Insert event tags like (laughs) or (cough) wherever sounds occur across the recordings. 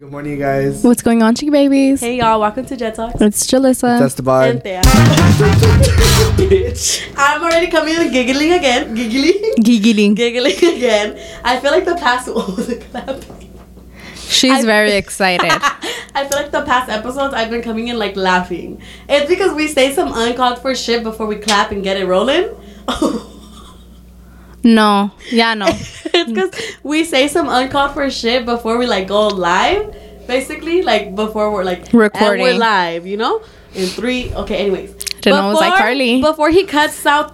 Good morning, you guys. What's going on, chicky babies? Hey y'all, welcome to Jet Talks. It's Julysa. That's the bar. And there. (laughs) I'm already coming in giggling again. Giggling. Giggling. giggling again. I feel like the past (laughs) oh the clap. She's I- very (laughs) excited. I feel like the past episodes I've been coming in like laughing. It's because we say some uncalled for shit before we clap and get it rolling. no. Yeah, no. (laughs) it's because we say some uncalled for shit before we like go live. Basically, like before we're like and Recording. we're live, you know. In three. Okay. Anyways, Didn't was like Carly. Before he cuts out.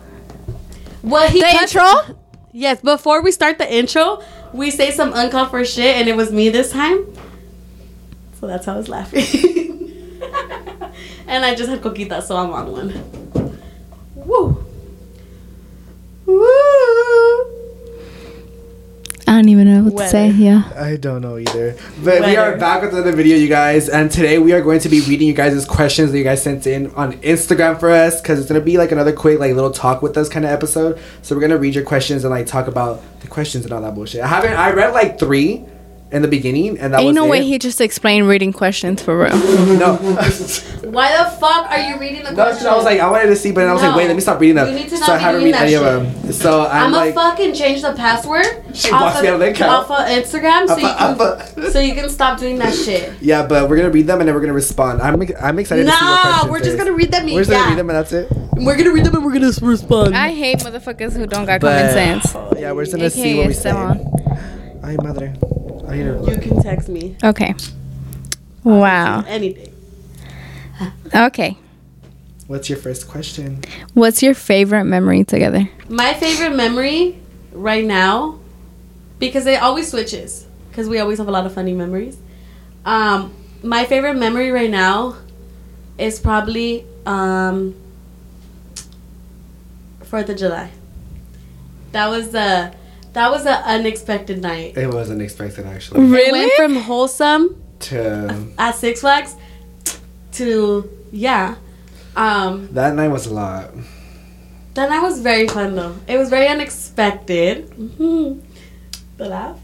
What he The cuts, intro? Yes. Before we start the intro, we say some uncalled for shit, and it was me this time. So that's how I was laughing. (laughs) and I just had coquita, so I'm on one. Woo. Woo. I don't even know what to say. Weather. Yeah. I don't know either. But we are back with another video, you guys. And today we are going to be reading you guys' questions that you guys sent in on Instagram for us. Because it's going to be like another quick, like little talk with us kind of episode. So we're going to read your questions and like talk about the questions and all that bullshit. I haven't, I read like three in the beginning. And that was. Ain't was no it. way he just explained reading questions for real. (laughs) No. (laughs) Why the fuck are you reading the No, question? I was like, I wanted to see, but then I was like, wait, let me stop reading them. You need to so not I be haven't doing read any that of them. So I'm, I'm like, gonna fucking change the password (laughs) She off, wants of, me on the account. off of Instagram so you can uppa. so you can stop doing that shit. yeah, but we're gonna read them and then we're gonna respond. I'm I'm excited to see what Nah, questions we're just is. gonna read them. We're just yeah. gonna read them and that's it. We're gonna read them and we're gonna respond. I hate motherfuckers who don't got But- common sense. Yeah, we're just gonna see AKA what we say. Esteban. Ay, madre. I need you can text me Okay. Wow. anything. Okay. What's your first question? What's your favorite memory together? My favorite memory right now, because it always switches, because we always have a lot of funny memories. Um, my favorite memory right now is probably um, Fourth of July. That was the that was an unexpected night. It wasn't expected actually. It went from wholesome To at Six Flags to yeah. Um, that night was a lot. that night was very fun though. It was very unexpected. hmm The laugh.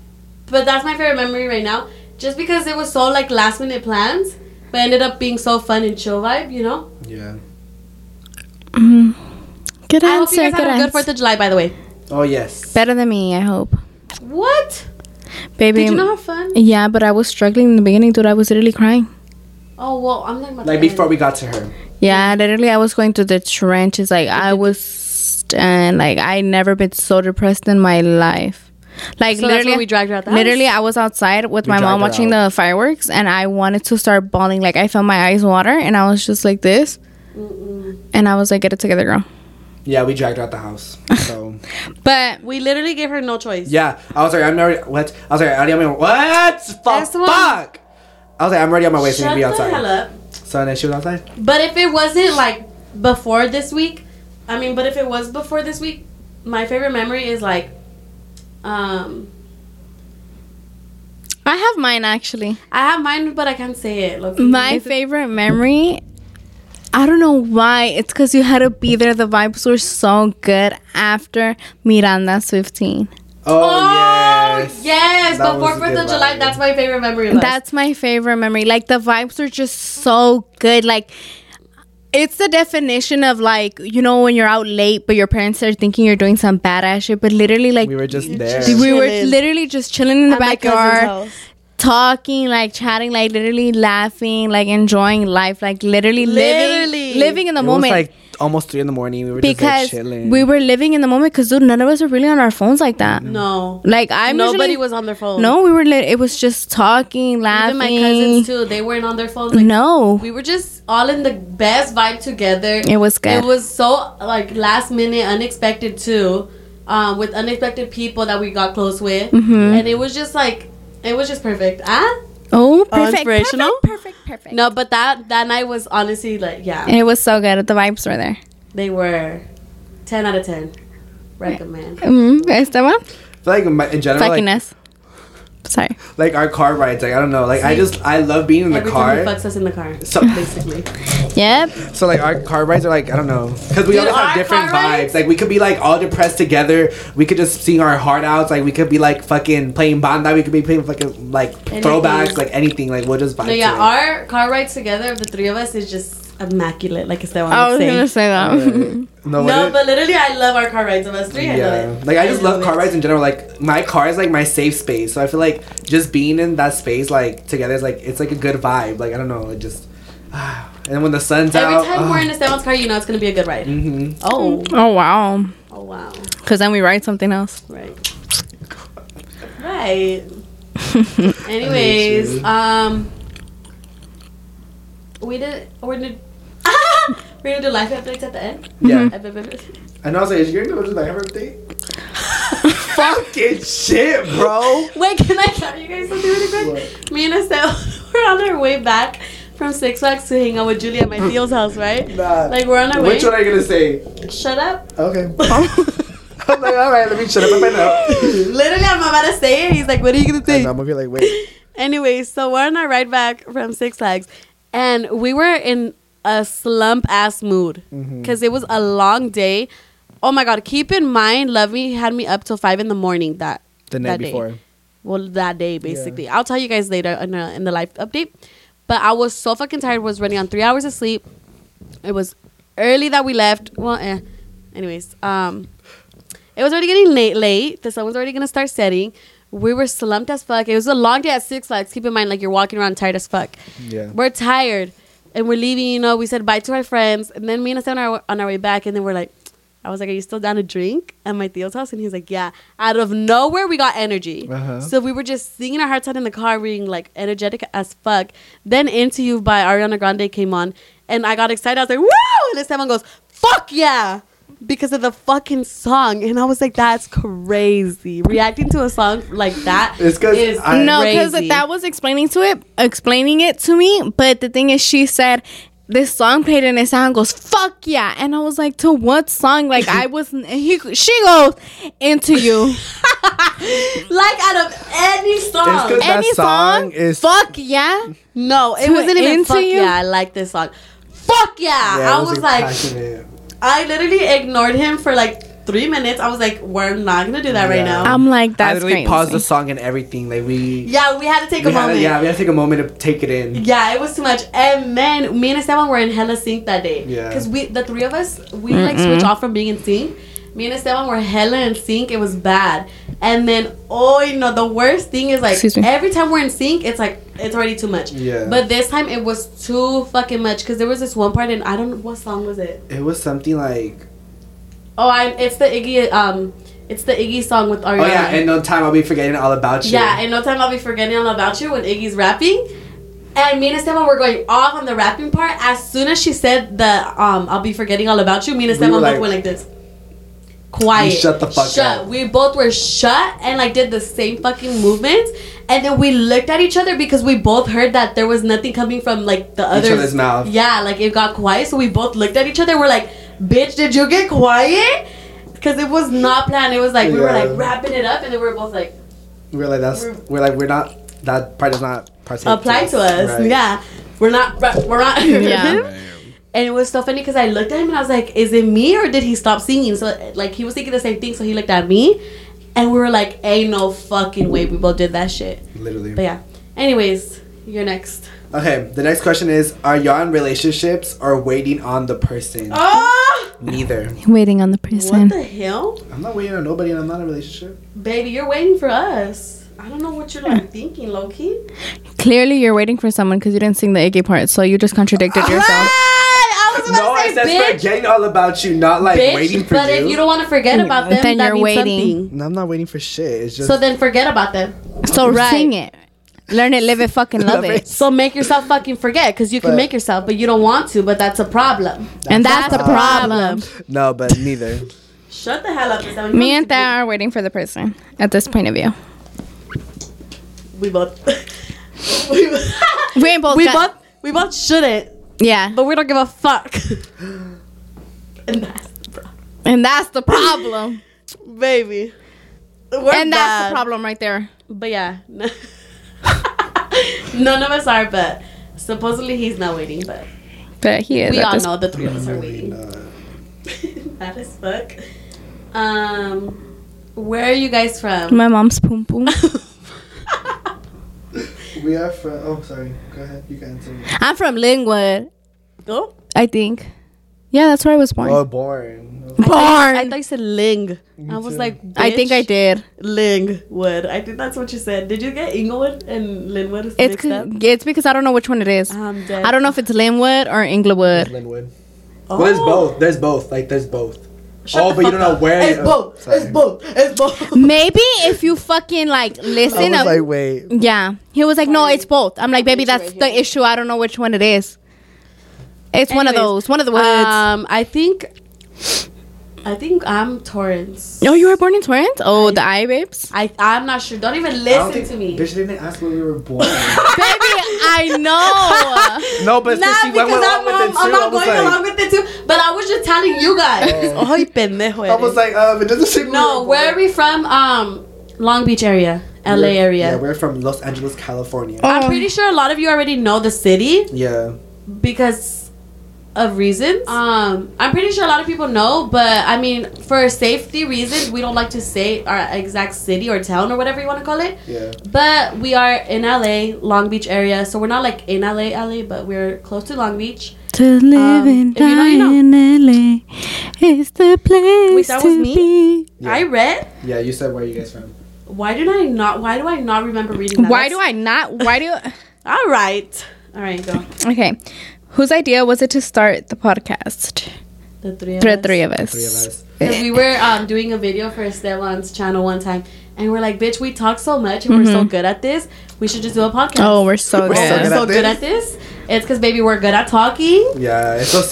But that's my favorite memory right now. Just because it was so like last minute plans, but ended up being so fun and chill vibe, you know? Yeah. Mm. Good I hope you answer. guys Good had a good. Fourth of July, by the way. Oh yes. Better than me, I hope. What? Baby. Did you not have fun? yeah, but I was struggling in the beginning, dude. I was literally crying. Oh well, I'm talking about Like the before end. we got to her. Yeah, literally, I was going to the trenches. Like I was, and like I never been so depressed in my life. Like So literally, when we dragged her out the literally, house? I was outside with We my mom dragged her watching the fireworks, and I wanted to start bawling. Like I felt my eyes water, and I was just like this, and I was like, "Get it together, girl." Yeah, we dragged her out the house. (laughs) So But We literally gave her no choice. yeah, I was like, I'm already what? I was like, already on my what? That's The the fuck. I was like, I'm already on my way, so you Shut can be the hell outside. up. So then she was outside. But if it wasn't like before this week, I mean, but if it was before this week, my favorite memory is like, um, I have mine actually. I have mine, but I can't say it. Look, My favorite memory. I don't know why. It's because you had to be there. The vibes were so good after Miranda's 15. Oh, Oh yes. yes! That Before was Fourth good of July, vibe. that's my favorite memory. Of. That's my favorite memory. Like the vibes are just so good. Like it's the definition of like you know when you're out late, but your parents are thinking you're doing some badass shit. But literally, like We were just there. we were literally just chilling in the At backyard, house. Talking, like chatting, like literally laughing, like enjoying life, like literally, Literally. living, living in the it moment. was like almost three in the morning. We were just because like chilling. we were living in the moment because dude none of us were really on our phones like that no, like i'm nobody usually- was on their phone. no we were lit it was just talking laughing even my cousins too. They weren't on their phones. Like, no we were just all in the best vibe together. it was good It was so like last minute, unexpected too, um, with unexpected people that we got close with, Mhm. and it was just like it was just perfect. Ah, oh perfect. inspirational? perfect perfect perfect. No, but that that night was honestly like yeah, it was so good. The vibes were there. They were ten out of ten. Recommend. mm, Esteban? I feel like in my- in general, like, fuckiness Sorry. like our car rides. Like I don't know. Like I just I love being in the Every time he car. fucks us in the car. So (laughs) Basically. Yep. so like our car rides are like I don't know because we Dude, always have different vibes. rides- Like we could be like all depressed together. We could just sing our heart outs. Like we could be like fucking playing banda. We could be playing fucking like Anything. throwbacks. Like anything. Like we'll just vibe. No, yeah, to it. our car rides together the three of us is just immaculate, like Esteban I would was say. gonna say that. Right. No, (laughs) No, what but literally, I love our car rides of us three. I yeah, love it. like I just love car rides in general. Like my car is like my safe space, so I feel like just being in that space, like together, is like it's like a good vibe. Like I don't know, it just. (sighs) and when the sun's Every out, time we're in Esteban's car, you know it's gonna be a good ride. Mm-hmm. Oh, oh wow. oh wow, Because then we ride something else. right, right. (laughs) Anyways, um, we did. We're gonna. We're gonna do life updates at the end. Yeah, Fucking I know. I was like, is you gonna do my birthday? (laughs) Fucking shit, bro. Wait, can I tell you guys something really quick? What? Me and Estelle (laughs) were on our way back from Six Flags to hang out with Julie at my (laughs) Theo's house, right? Nah. Like we're on our way. Which one are you gonna say? Shut up. Okay. I'm like, all right, let me shut up. I know. Literally, I'm about to say it. He's like, "What are you gonna say?" And I'm gonna be like, wait. Anyways, so we're on our ride back from Six Flags, and we were in a slump ass mood because it was a long day. Oh my god! Keep in mind, Love Me had me up till five in the morning that The night that day. well that day basically. I'll tell you guys later in, a, in the live update. But I was so fucking tired. Was running on three hours of sleep. It was early that we left. Well, eh. Anyways, um, it was already getting late. Late. The sun was already gonna start setting. We were slumped as fuck. It was a long day at Six Flags. Keep in mind, like you're walking around tired as fuck. Yeah. We're tired, and we're leaving. You know, we said bye to our friends, and then me and Estelle are on our way back, and then we're like, I was like, "Are you still down to drink?" At my Theo's house, and he's like, "Yeah." Out of nowhere, we got energy. Uh-huh. So we were just singing our hearts out in the car, being like energetic as fuck. Then "Into You" by Ariana Grande came on, and I got excited. I was like, "Woo!" And Esteban goes, "Fuck yeah!" Because of the fucking song, and I was like, "That's crazy!" Reacting to a song like that It's 'cause is I- no, because that was explaining to it, explaining it to me. But the thing is, she said this song played and it sound goes fuck yeah, and I was like, to what song? Like I was, he she goes into you. (laughs) like out of any song, that Any song song, is- fuck yeah. No, it wasn't even Into fuck You? yeah. I like this song. Fuck yeah! Yeah, I it was like, passionate. I literally ignored him for like three minutes. I was like, we're not gonna do that right now. I'm like I that's literally crazy. paused the song and everything. Like we, yeah, we had to take a had to, moment. yeah, we had to take a moment to take it in. Yeah, it was too much. And man, me and Esteban were in hella sync that day. Yeah. Because we, the three of us, we like switch off from being in sync. Me and Esteban were hella in sync. It was bad. And then, oh, you know, the worst thing is like every time we're in sync, it's like it's already too much. Yeah. But this time it was too fucking much because there was this one part and I don't know what song was it. It was something like, Oh, I it's the Iggy um, it's the Iggy song with Ariana. oh yeah, in no time I'll be forgetting all about you. Yeah, in no time I'll be forgetting all about you when Iggy's rapping. And me and Esteban were going off on the rapping part. As soon as she said the um I'll be forgetting all about you, me and We Esteban were both like- went like this. Quiet. You shut the fuck shut. up. We both were shut and like did the same fucking movements. And then we looked at each other because we both heard that there was nothing coming from like the other each other's mouth. Yeah, like it got quiet. So we both looked at each other. We're like, bitch, did you get quiet? Because it was not planned. It was like we were like wrapping it up and then we were both like we're like that's We're- we're, like we're not that part does not partake apply to us. Right. Yeah, we're not. We're not. (laughs) Yeah. And it was so funny because I looked at him and I was like, "Is it me or did he stop singing?" So like he was thinking the same thing. So he looked at me, and we were like, "Ain't no fucking way we both did that shit." Literally. But yeah. Anyways, you're next. Okay, the next question is: Are y'all in relationships or waiting on the person? Oh, Neither. Waiting on the person. what the hell, I'm not waiting on nobody, and I'm not in a relationship. baby? You're waiting for us. I don't know what you're like (laughs) thinking, Loki. Clearly, you're waiting for someone because you didn't sing the Iggy part, so you just contradicted ah! yourself. I was about No, to I said bitch. forgetting all about you, not like bitch, waiting for but you. if you don't want to forget about them, Then that you're means waiting. something. no, I'm not waiting for shit. It's just So then forget about them. So Right. sing it, learn it, live it, fucking love (laughs) Love it. it. So make yourself fucking forget because you can But- make yourself, but you don't want to. But that's a problem. and that's the a problem. no, but neither. Shut the hell up. That Me and Thea are waiting for the person at this point of view. We both. (laughs) we, We ain't both. we got- both. We both shouldn't, Yeah, but we don't give a fuck. (gasps) and that's the problem, and that's the problem. (laughs) baby. We're and that's the problem right there. But yeah, (laughs) none of us are. But supposedly he's not waiting. But But he is. we all know the three of us are waiting. not. (laughs) That is fuck. Um, where are you guys from? My mom's poom poom. We are from. Uh, oh, sorry. Go ahead. You can answer. I'm from Lingwood. Oh, I think. Yeah, that's where I was born. Oh, born. born. I thought you said Ling. Me I was too. like, I think I bitch. did. Lingwood. I think that's what you said. Did you get Inglewood and Lynwood It's mixed 'cause- up? it's because I don't know which one it is. Ah, I'm dead. I don't know if it's Lynwood or Inglewood. Lynwood. Oh. Well, there's both. There's both. Like, there's both. Shut oh, but you don't know where. It's both. sorry. It's both. It's both. (laughs) Maybe if you fucking like listen. I was of- like, wait. yeah, he was like, no, it's both. I'm like, baby, that's the issue. I don't know which one it is. It's one of those. One of the words. Um, I think, I think I'm Torrance. oh, you were born in Torrance? Oh, the I babes. I I'm not sure. Don't even I don't listen think to me. Bitch didn't ask where we were born. (laughs) (laughs) baby, I know. (laughs) no, but Nah, since she went along I'm, with I'm, it too, I'm not going like, along with it too. But I was just telling you guys. Oh. Ay, pendejo I was like, um, it doesn't seem. no, where are we from? Um, Long Beach area, LA area. Yeah, we're from Los Angeles, California. Oh. I'm pretty sure a lot of you already know the city Yeah. because of reasons. Um, I'm pretty sure a lot of people know, but I mean, for safety reasons, we don't like to say our exact city or town or whatever you want to call it. Yeah. But we are in LA, Long Beach area, so we're not like in LA, LA, but we're close to Long Beach. To live Um, and if you know, you know. in LA is the place Wait, that was to me? be. Yeah. I read. Yeah, you said where are you guys from? Why did I not? Why do I not remember reading that? Why do I not? Why do? (laughs) All right, all right, go. Okay, whose idea was it to start the podcast? The three of The us. three of us. Three of us. Because we were um, doing a video for Esteban's channel one time, and we're like, "Bitch, we talk so much, and we're so good at this. We should just do a podcast." Mm-hmm. Oh, we're so We're good. so good so at good this. at this. It's because baby, we're good at talking. Yeah, it's so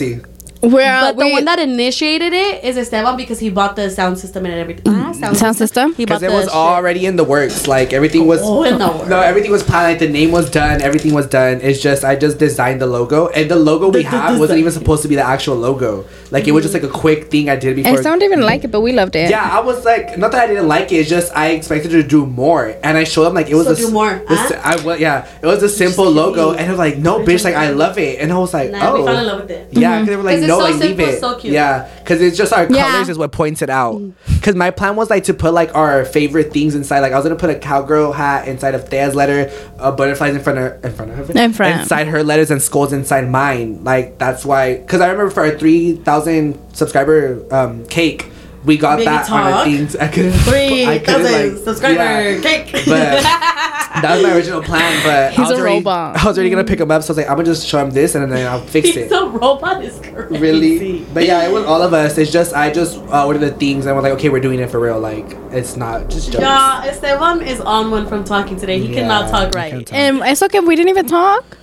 see. We're uh, but the one that initiated it is Esteban because he bought the sound system and everything. Ah, sound system. Because it was shit. already in the works. Like everything was. Oh, in the works. (laughs) No, everything was planned. Like the name was done. Everything was done. It's just I just designed the logo, and the logo we The- the have (laughs) wasn't even supposed to be the actual logo. Like it was just like a mm-hmm. quick thing I did before. And some didn't even like it, but we loved it. Yeah, I was like, not that I didn't like it. It's just I expected to do more, and I showed them like it was So a, do more, the huh? s- I wa- yeah, it was a simple logo, and they're like, no, bitch, like I love it, and I was like, Nah, oh, we fell oh. in love with it. yeah, because they were like, 'Cause it's no, so like leave simple, it, so cute. yeah, because it's just our Yeah. colors is what points it out. Mm. Because my plan was like to put like our favorite things inside. Like I was gonna put a cowgirl hat inside of Thea's letter, uh, butterflies in front of in front of her, In front. inside her letters, and skulls inside mine. Like that's why. Because I remember for our three thousand subscriber um, cake. We got Baby that on our talk. things. I couldn't. (laughs) Three I couldn't, thousand like- subscriber yeah. cake. But that was my original plan. But (laughs) He's I was a already, robot. I was already gonna pick him up, so I was like, I'm gonna just show him this, and then I'll fix (laughs) He's it. a robot is crazy. Really, but yeah, it was all of us. It's just I just uh, ordered the things, and we're like, okay, we're doing it for real. Like it's not just jokes. Yeah, Esteban is on one from talking today. He Yeah, cannot talk right. can't talk. And it's okay. We didn't even talk.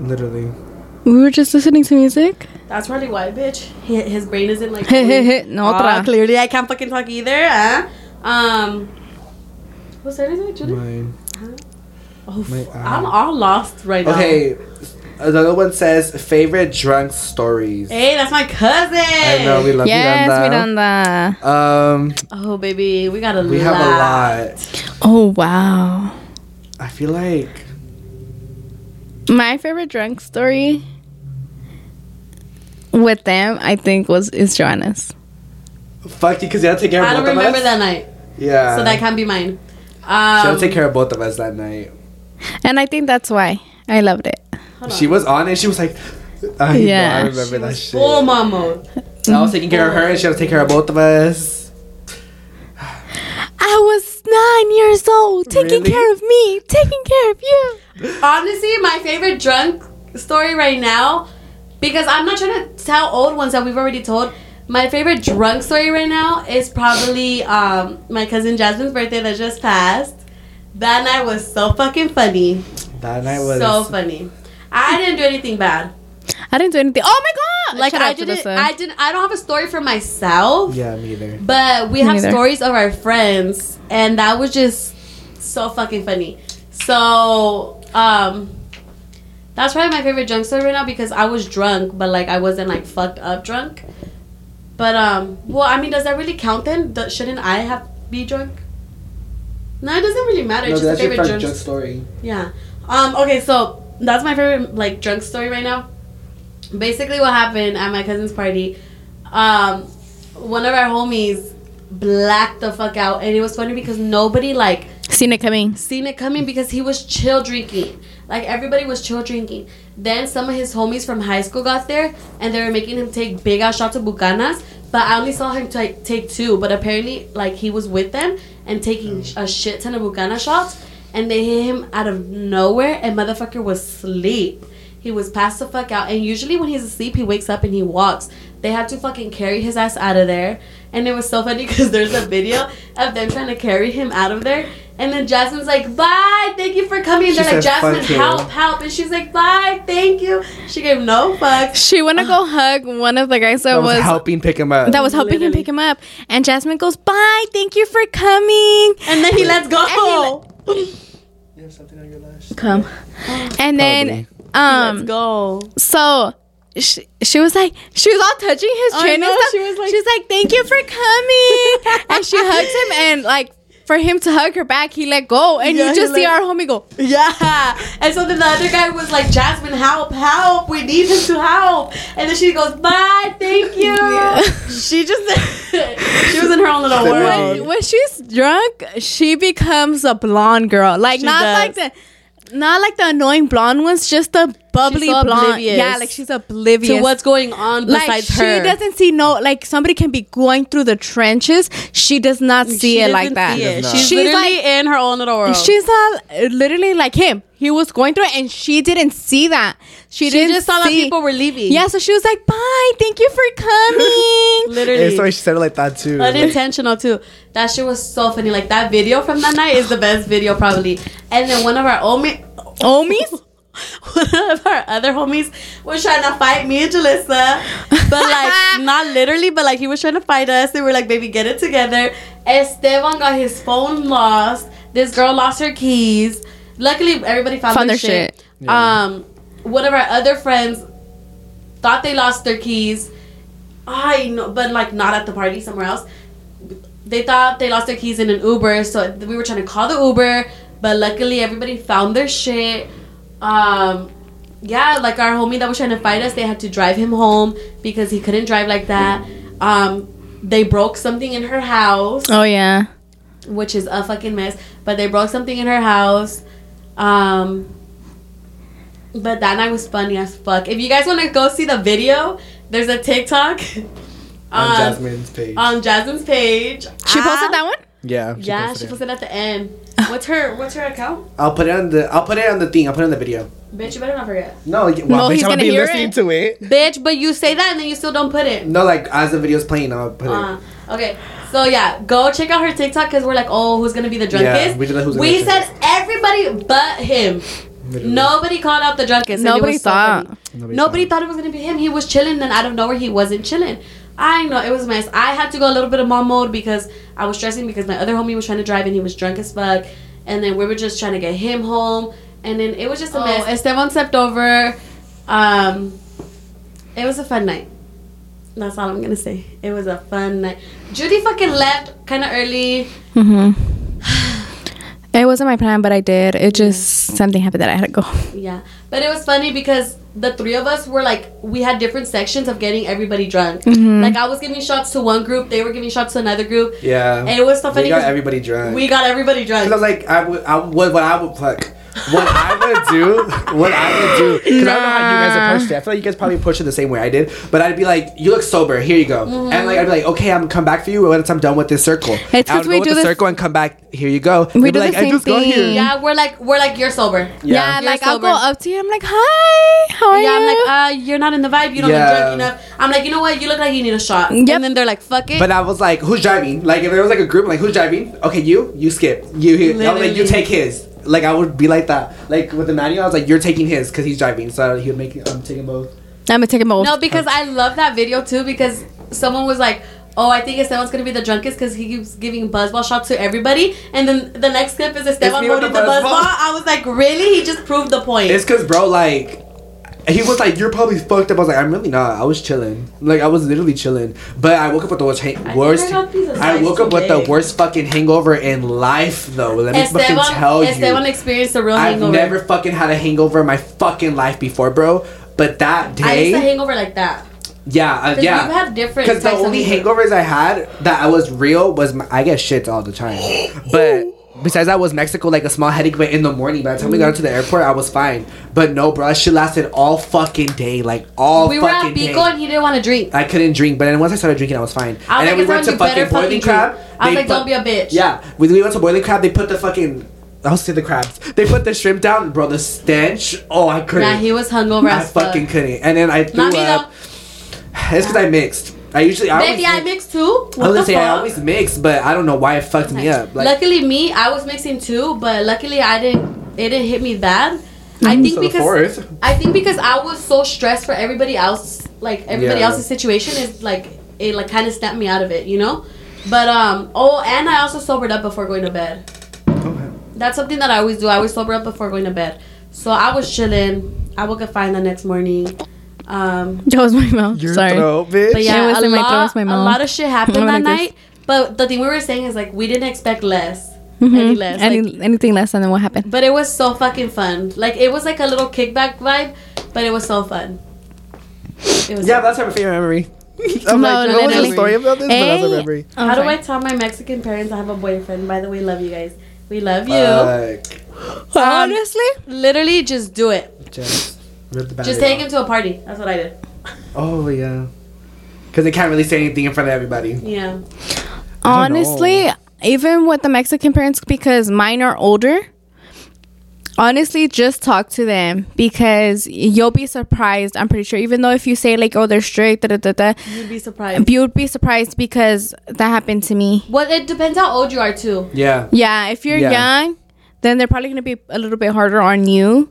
Literally. We were just listening to music. That's probably why, bitch. His brain isn't like. (laughs) no Ah, otra. clearly, I can't fucking talk either. Huh? Um. What's that? Is it Judy? Mine. Oh, my f- eye. I'm all lost right now. Okay. Another one says favorite drunk stories. Hey, that's my cousin. I know we love Yes, Miranda. Miranda. Um, Oh, baby, we got a lot. we lot. have a lot. Oh wow. I feel like My favorite drunk story with them, I think, was is Joanna's. fuck you because you had to take care of I both don't of remember that night, Yeah. so that can't be mine. she had Um, to take care of both of us that night. And I think that's why I loved it. hold on. She was on it. She was like, I Yeah. yeah, I remember She that was shit. full mom mode. I was taking care of her, and she had to take care of both of us. I was nine years old, taking Really? care of me, taking care of you. Honestly, my favorite drunk story right now, because I'm not trying to tell old ones that we've already told. My favorite drunk story right now is probably um, my cousin Jasmine's birthday that just passed. That night was so fucking funny. That night was so funny. I didn't do anything bad. I didn't do anything. Oh my god! Like Shut I didn't. I didn't. I don't have a story for myself. Yeah, me either. But we Me have neither. stories of our friends, and that was just so fucking funny. So, um, that's probably my favorite drunk story right now because I was drunk, but like I wasn't like fucked up drunk. But um, well, I mean, does that really count then? Do- shouldn't I have be drunk? No, it doesn't really matter. No, it's just that's a your favorite drunk. drunk story. Yeah. Um. Okay. So that's my favorite like drunk story right now. Basically, what happened at my cousin's party, um, one of our homies blacked the fuck out, and it was funny because nobody like Seen it coming. seen it coming because he was chill drinking. Like everybody was chill drinking. Then some of his homies from high school got there and they were making him take big ass shots of bucanas. But I only saw him ta- take two. But apparently, like he was with them and taking mm. a shit ton of bucana shots. And they hit him out of nowhere, and motherfucker was asleep. He was passed the fuck out. And usually when he's asleep, he wakes up and he walks. They had to fucking carry his ass out of there. And it was so funny (laughs) because there's a video of them trying to carry him out of there. And then Jasmine's like, bye, thank you for coming. And She they're like, says, "Fuck Jasmine, you." help, help. And she's like, bye, thank you. She gave no fucks. She went to go (sighs) hug one of the guys that, That was, was, helping pick him up. that was helping him pick him up, and Jasmine goes, "Bye, thank you for coming." And then he lets go. You have something on your lash? Come, and then Probably. um, Let's go. so she, she was like she was all touching his I chin and know, stuff. she was like- she's like thank you for coming (laughs) and she hugs him and like for him to hug her back he let go and Yeah, you just see our homie go Yeah. And so then the other guy was like, Jasmine, help, help. We need him to help. And then she goes, bye, thank you. Yeah. She just, she was in her own little world. when, when she's drunk she becomes a blonde girl like She not does. like the not like the annoying blonde ones just the bubbly so blonde oblivious yeah like she's oblivious To what's going on like besides her. she doesn't see no like somebody can be going through the trenches she does not see She it like that it. does She's. She's literally like- in her own little world. She's all, literally like him. He was going through it, and she didn't see that. She, she didn't just saw that people were leaving. Yeah, so she was like, "Bye, thank you for coming." (laughs) Literally. Yeah, so she said it like that too. Like, unintentional too. That shit was so funny. Like that video from that night is the best video probably. And then one of our homies, Homies? (laughs) one of our other homies was trying to fight me and Julysa, but like (laughs) not literally, but like he was trying to fight us. They were like, "Baby, get it together." Esteban got his phone lost. This girl lost her keys. Luckily, everybody found, Found their, shit. shit. Yeah. Um, one of our other friends thought they lost their keys. I know, but like not at the party, somewhere else. They thought they lost their keys in an Uber, so we were trying to call the Uber, but luckily everybody found their shit. Um, yeah, like our homie that was trying to fight us, they had to drive him home because he couldn't drive like that. Um, they broke something in her house Oh yeah. which is a fucking mess. But they broke something in her house. Um, but that night was funny as fuck. If you guys want to go see the video, there's a TikTok on um, Jasmine's page. on Jasmine's page. She posted that one. Yeah. yeah, posted she it. posted at the end. What's her What's her account? I'll put it on the. I'll put it on the thing. I'll put it on the video. Bitch, you better not forget. No, well, No, bitch, he's I'm gonna be listening it. to it. Bitch, but you say that and then you still don't put it. No, like as the video's playing, I'll put it. Uh, okay, so yeah, go check out her TikTok because we're like, oh, who's gonna be the drunkest? we did that, who's gonna we be the said everybody but him. Literally. Nobody called out the drunkest. Nobody was so thought. Nobody Nobody, thought. thought it was gonna be him. He was chilling, then out of nowhere he wasn't chilling. I know it was a mess. I had to go a little bit of mom mode because I was stressing because my other homie was trying to drive and he was drunk as fuck, and then we were just trying to get him home, and then it was just a Oh. mess. Esteban stepped over. Um, it was a fun night. That's all I'm gonna say. It was a fun night. Judy fucking left kind of early. Mm-hmm. (sighs) It wasn't my plan, but I did. It just something happened that I had to go. Yeah, but it was funny because the three of us were like we had different sections of getting everybody drunk. Mhm. Like I was giving shots to one group, they were giving shots to another group. Yeah. And it was so funny. We got everybody drunk. We got everybody drunk. was like, I would, I would, what I would fuck, what I would do, what I would do, because I don't know how you guys approached it. I feel like you guys probably approached it the same way I did. But I'd be like, you look sober. Here you go. Mm-hmm. And like I'd be like, okay, I'm gonna come back for you once I'm done with this circle. It's I 'cause would we with do the this- circle and come back. Here you go. We They'd be do the like, I same just got here. thing. Yeah, we're like we're like you're sober. Yeah, You're like I'll go up to you. I'm like, "Hi, how are yeah, I'm you?" like, uh, you're not in the vibe. You don't Yeah. look drunk enough. I'm like, you know what? You look like you need a shot. Yep. And then they're like, fuck it. But I was like, who's driving? Like if there was like a group, like who's driving? Okay, you, you skip. You, you I was like, you take his. Like I would be like that. Like with the manual, I was like, you're taking his because he's driving. So he would make. I'm taking both. I'm gonna take him both. No, because I love that video too because someone was like, "Oh, I think Esteban's gonna be the drunkest because he keeps giving buzzball shots to everybody." And then the next clip is Esteban holding the the buzzball. I was like, "Really?" He just proved the point. It's because, bro, like, he was like, "You're probably fucked up." I was like, "I'm really not. I was chilling. Like I was literally chilling." But I woke up with the worst. I worst I a I woke up with the worst fucking hangover in life, though. Let me fucking Esteban, tell you. Esteban experienced the real I've hangover. never fucking had a hangover in my fucking life before, bro. But that I used to day, hangover like that. Yeah, uh, yeah. You've had different Because the only hangovers I had that I was real was my, I get shits all the time, but besides that was Mexico like a small headache, but in the morning by the time we got to the airport I was fine. But no, bro, that shit lasted all fucking day, like all We were fucking at Pico day. and he didn't want to drink. I couldn't drink, but then once I started drinking, I was fine. I was and like, then we went to fucking boiling crab. I was like, "Don't be a bitch." Yeah, we, we went to boiling crab. They put the fucking. I'll say the crabs. They put the shrimp down, bro. The stench. Oh, I couldn't. Yeah, he was hungover I as fuck. fucking couldn't. And then I threw me though. Up. (laughs) It's because I mixed. I usually. I Baby, I always mix. mixed too. I was What gonna say I always mix, but I don't know why it fucked me up. Like, luckily, me, I was mixing too, but luckily, I didn't. It didn't hit me bad. I think so because fourth. I think because I was so stressed for everybody else, like everybody Yeah. else's situation is like it like kind of snapped me out of it, you know. But um oh, and I also sobered up before going to bed. Okay. That's something that I always do. I always sober up before going to bed. So I was chilling. I woke up fine the next morning. Um, (laughs) That was my mouth. Your Sorry. throat, bitch. but yeah, It was a in my throat, lot, it's my a lot of shit happened (laughs) that like night. But the thing we were saying is like we didn't expect less, Mhm. any less. Any, like- anything less than what happened. but it was so fucking fun. Like it was like a little kickback vibe, but it was so fun. It was Yeah, that's our favorite memory. (laughs) I'm No, like, what was the story about this? But that's a memory. I'm How do. I tell my Mexican parents I have a boyfriend? By the way, love you guys. We love you. Fuck. (gasps) Honestly, Literally, just do it. Just rip the Just Band-Aid take off. him to a party. That's what I did. Oh yeah. Because they can't really say anything in front of everybody. Yeah. honestly, even with the Mexican parents, because mine are older. Honestly, just talk to them because you'll be surprised. I'm pretty sure, even though if you say like, "Oh, they're strict," da, da, da, da, You'd be surprised. you would be surprised because that happened to me. Well, it depends how old you are too. Yeah. Yeah, if you're Yeah. young, then they're probably gonna be a little bit harder on you.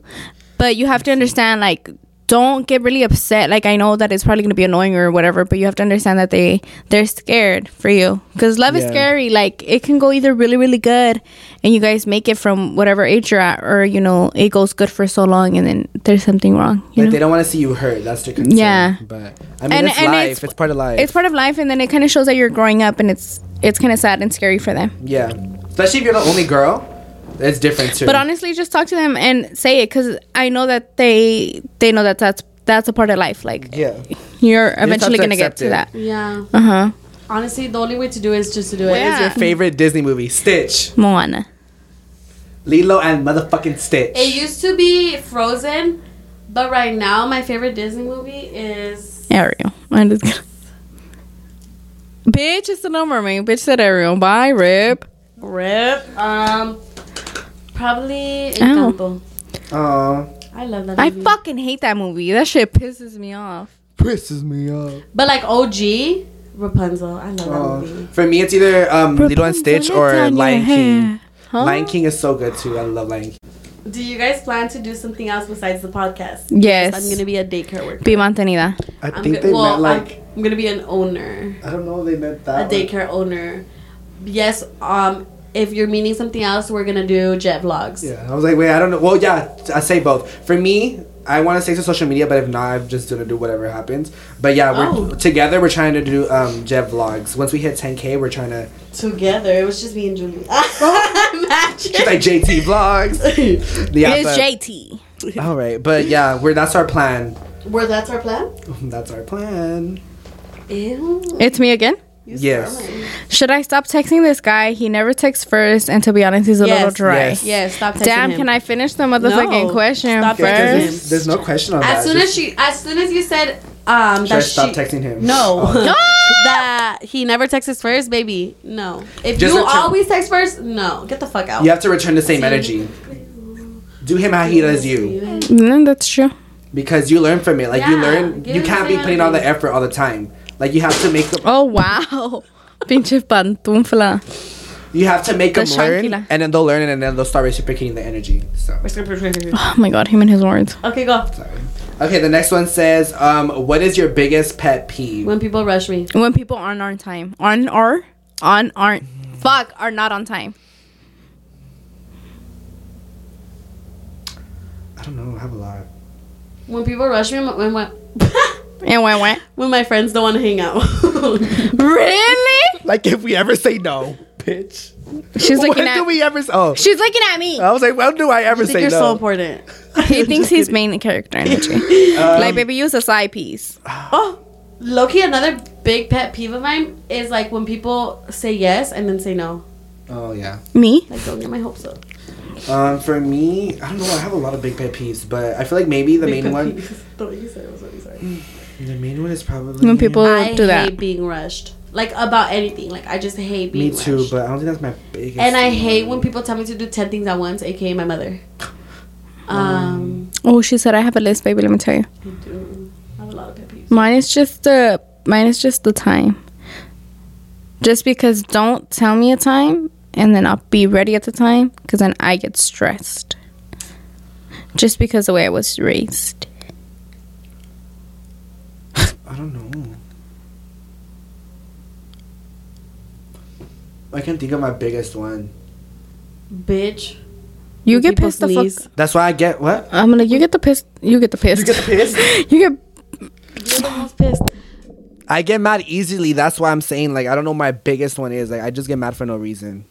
But you have to understand, like, don't get really upset. Like, I know that it's probably gonna be annoying or whatever, but you have to understand that they they're scared for you because love is scary. Like, it can go either really really good, and you guys make it from whatever age you're at, or you know, it goes good for so long, and then there's something wrong. You Like know? they don't want to see you hurt. That's their concern. Yeah. But I mean, And- it's and life. it's- It's, part of life. it's part of life, and then it kind of shows that you're growing up, and it's it's kind of sad and scary for them. yeah. Especially if you're the only girl, it's different too. But honestly, just talk to them and say it because I know that they they know that that's that's a part of life. Like yeah. you're eventually to gonna get to it. that. Yeah. Uh huh. Honestly, the only way to do it is just to do it. What is your favorite Disney movie? Stitch. Moana. Lilo and motherfucking Stitch. It used to be Frozen, but right now my favorite Disney movie is Ariel. I'm just gonna. Bitch, it's the number, man. Bitch said Ariel. Bye, Rip. Rip. Um, probably Ow. Encanto. Aw. I love that. Movie. I fucking hate that movie. That shit pisses me off. pisses me off. But like OG, Rapunzel. I love Aw. that movie. For me, it's either um, Lilo and Stitch or Rapunzel, Lion King. on your hair. Huh? Lion King is so good too. I love Lion King. Do you guys plan to do something else besides the podcast? Yes. I'm gonna be a daycare worker. Be mantenida. I I'm think go- they well, meant like I'm, I'm gonna be an owner, I don't know. They meant that. a that. daycare owner. Yes. Um, if you're meaning something else, we're gonna do jet vlogs. Yeah, I was like, wait, I don't know. Well, yeah, I say both. For me, I want to stay to social media, but if not, I'm just gonna do whatever happens. But yeah, we're Oh. together. We're trying to do um Jet vlogs. Once we hit 10k, we're trying to. Together, it was just me and Julie. (laughs) Imagine. She's like JT vlogs. (laughs) Yeah, it's but- JT. (laughs) All right, but yeah, we're that's our plan. Where that's our plan. That's our plan. Ew. It's me again. You Yes. smelling. Should I stop texting this guy? He never texts first, and to be honest, he's a Yes, little dry. yes. Yes. Stop texting Damn, him. can I finish the motherfucking No. question Stop texting him. first? there's, there's no question on As that. soon Just- as she, as soon as you said, um, should I that stop she, texting him? No. Oh. (laughs) (laughs) that he never texts first, baby. No. If Just you return- always text first, no. Get the fuck out. You have to return the same See? energy. Do him how he does you. Mm, that's true. Because you learn from it. Like you learn. give You can't be same putting all the effort all the time. Like you have to make them. Oh wow, (laughs) pinche pantufla. You have to make The them learn, and then they'll learn it, and then they'll start reciprocating the energy. So Oh my god, him and his words. okay, go. sorry. Okay, the next one says, um, "What is your biggest pet peeve?" When people rush me. When people aren't on time, on or on aren't fuck are not on time. I don't know. I have a lot. when people rush me, when when (laughs) And went went. when my friends don't want to hang out. (laughs) Really? Like if we ever say no, bitch. She's looking when at. do we ever? s- Oh, She's looking at me. I was like, when do I ever I think say you're no? so important. (laughs) he thinks he's main character (laughs) energy. Um, like, baby, you use a side piece. Oh, Loki, another big pet peeve of mine is like when people say yes and then say no. Oh yeah. Me? Like, don't get my hopes up. Um, for me, I don't know. I have a lot of big pet peeves, but I feel like maybe the Big main pet one, peeves. Don't you say it was really sorry. The main one is probably When people I do hate that. being rushed. Like about anything. Like I just hate being. Rushed. Me too, rushed. but I don't think that's my biggest. and I one. hate when people tell me to do ten things at once, aka my mother. Um, Oh, she said I have a list, baby. Let me tell you. I do. I have a lot of pet peeves. Mine is just the mine is just the time. Just because don't tell me a time and then I'll be ready at the time because then I get stressed. Just because the way I was raised. I don't know. I can't think of my biggest one. Bitch. You When get people pissed the fuck. That's why I get what? I'm like you get the piss. You get the piss. You get the piss? (laughs) you get You're the most pissed. I get mad easily. That's why I'm saying like I don't know what my biggest one is. Like I just get mad for no reason.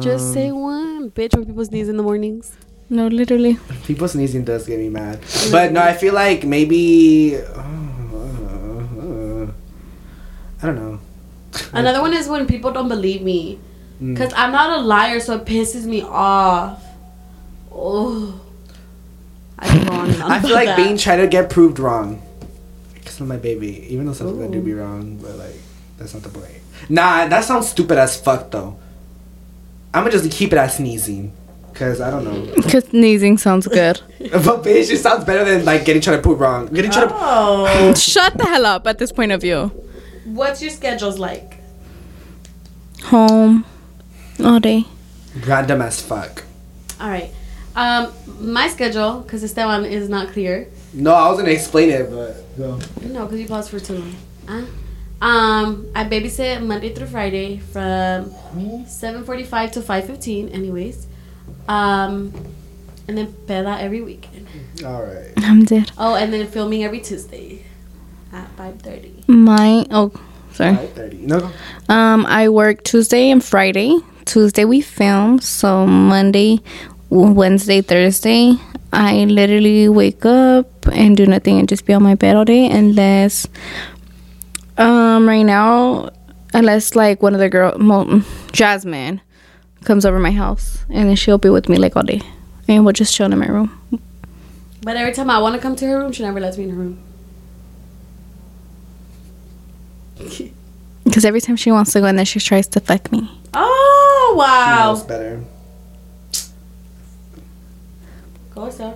Just Um, say one. Bitch, when people sneeze in the mornings. No, literally. People sneezing does get me mad. But no, I feel like maybe. uh, I don't know. Another one is when people don't believe me. Mm. Because I'm not a liar, so it pisses me off. Oh. I can go on and on I feel like that. being tried to get proved wrong. Because of my baby. Even though sometimes I do be wrong, but like, that's not the point. Nah, that sounds stupid as fuck though. I'm gonna just keep it as sneezing. Because I don't know. Because sneezing sounds good. (laughs) but bitch, it sounds better than like getting tried to prove wrong. Getting tried to. Oh. (laughs) Shut the hell up at this point of view. What's your schedules like? Home. All day. Random as fuck. All right. Um, my schedule, because Esteban is not clear. No, I was gonna explain it, but go. No, because you paused for too long. Huh? Um, I babysit Monday through Friday from 7:45 to 5:15. Anyways, um, and then peda every weekend. All right. I'm dead. Oh, and then filming every Tuesday at 5:30. My oh sorry. Five thirty. No. Um, I work Tuesday and Friday. Tuesday we film, so Monday, Wednesday, Thursday, I literally wake up and do nothing and just be on my bed all day unless, um, right now, unless like one of the girl, Mo- Jasmine, comes over my house and then she'll be with me like all day, and we'll just chill in my room. But every time I want to come to her room, she never lets me in her room. (laughs) Because every time she wants to go in there, she tries to fuck me. Oh She wow! knows better. Go Steph.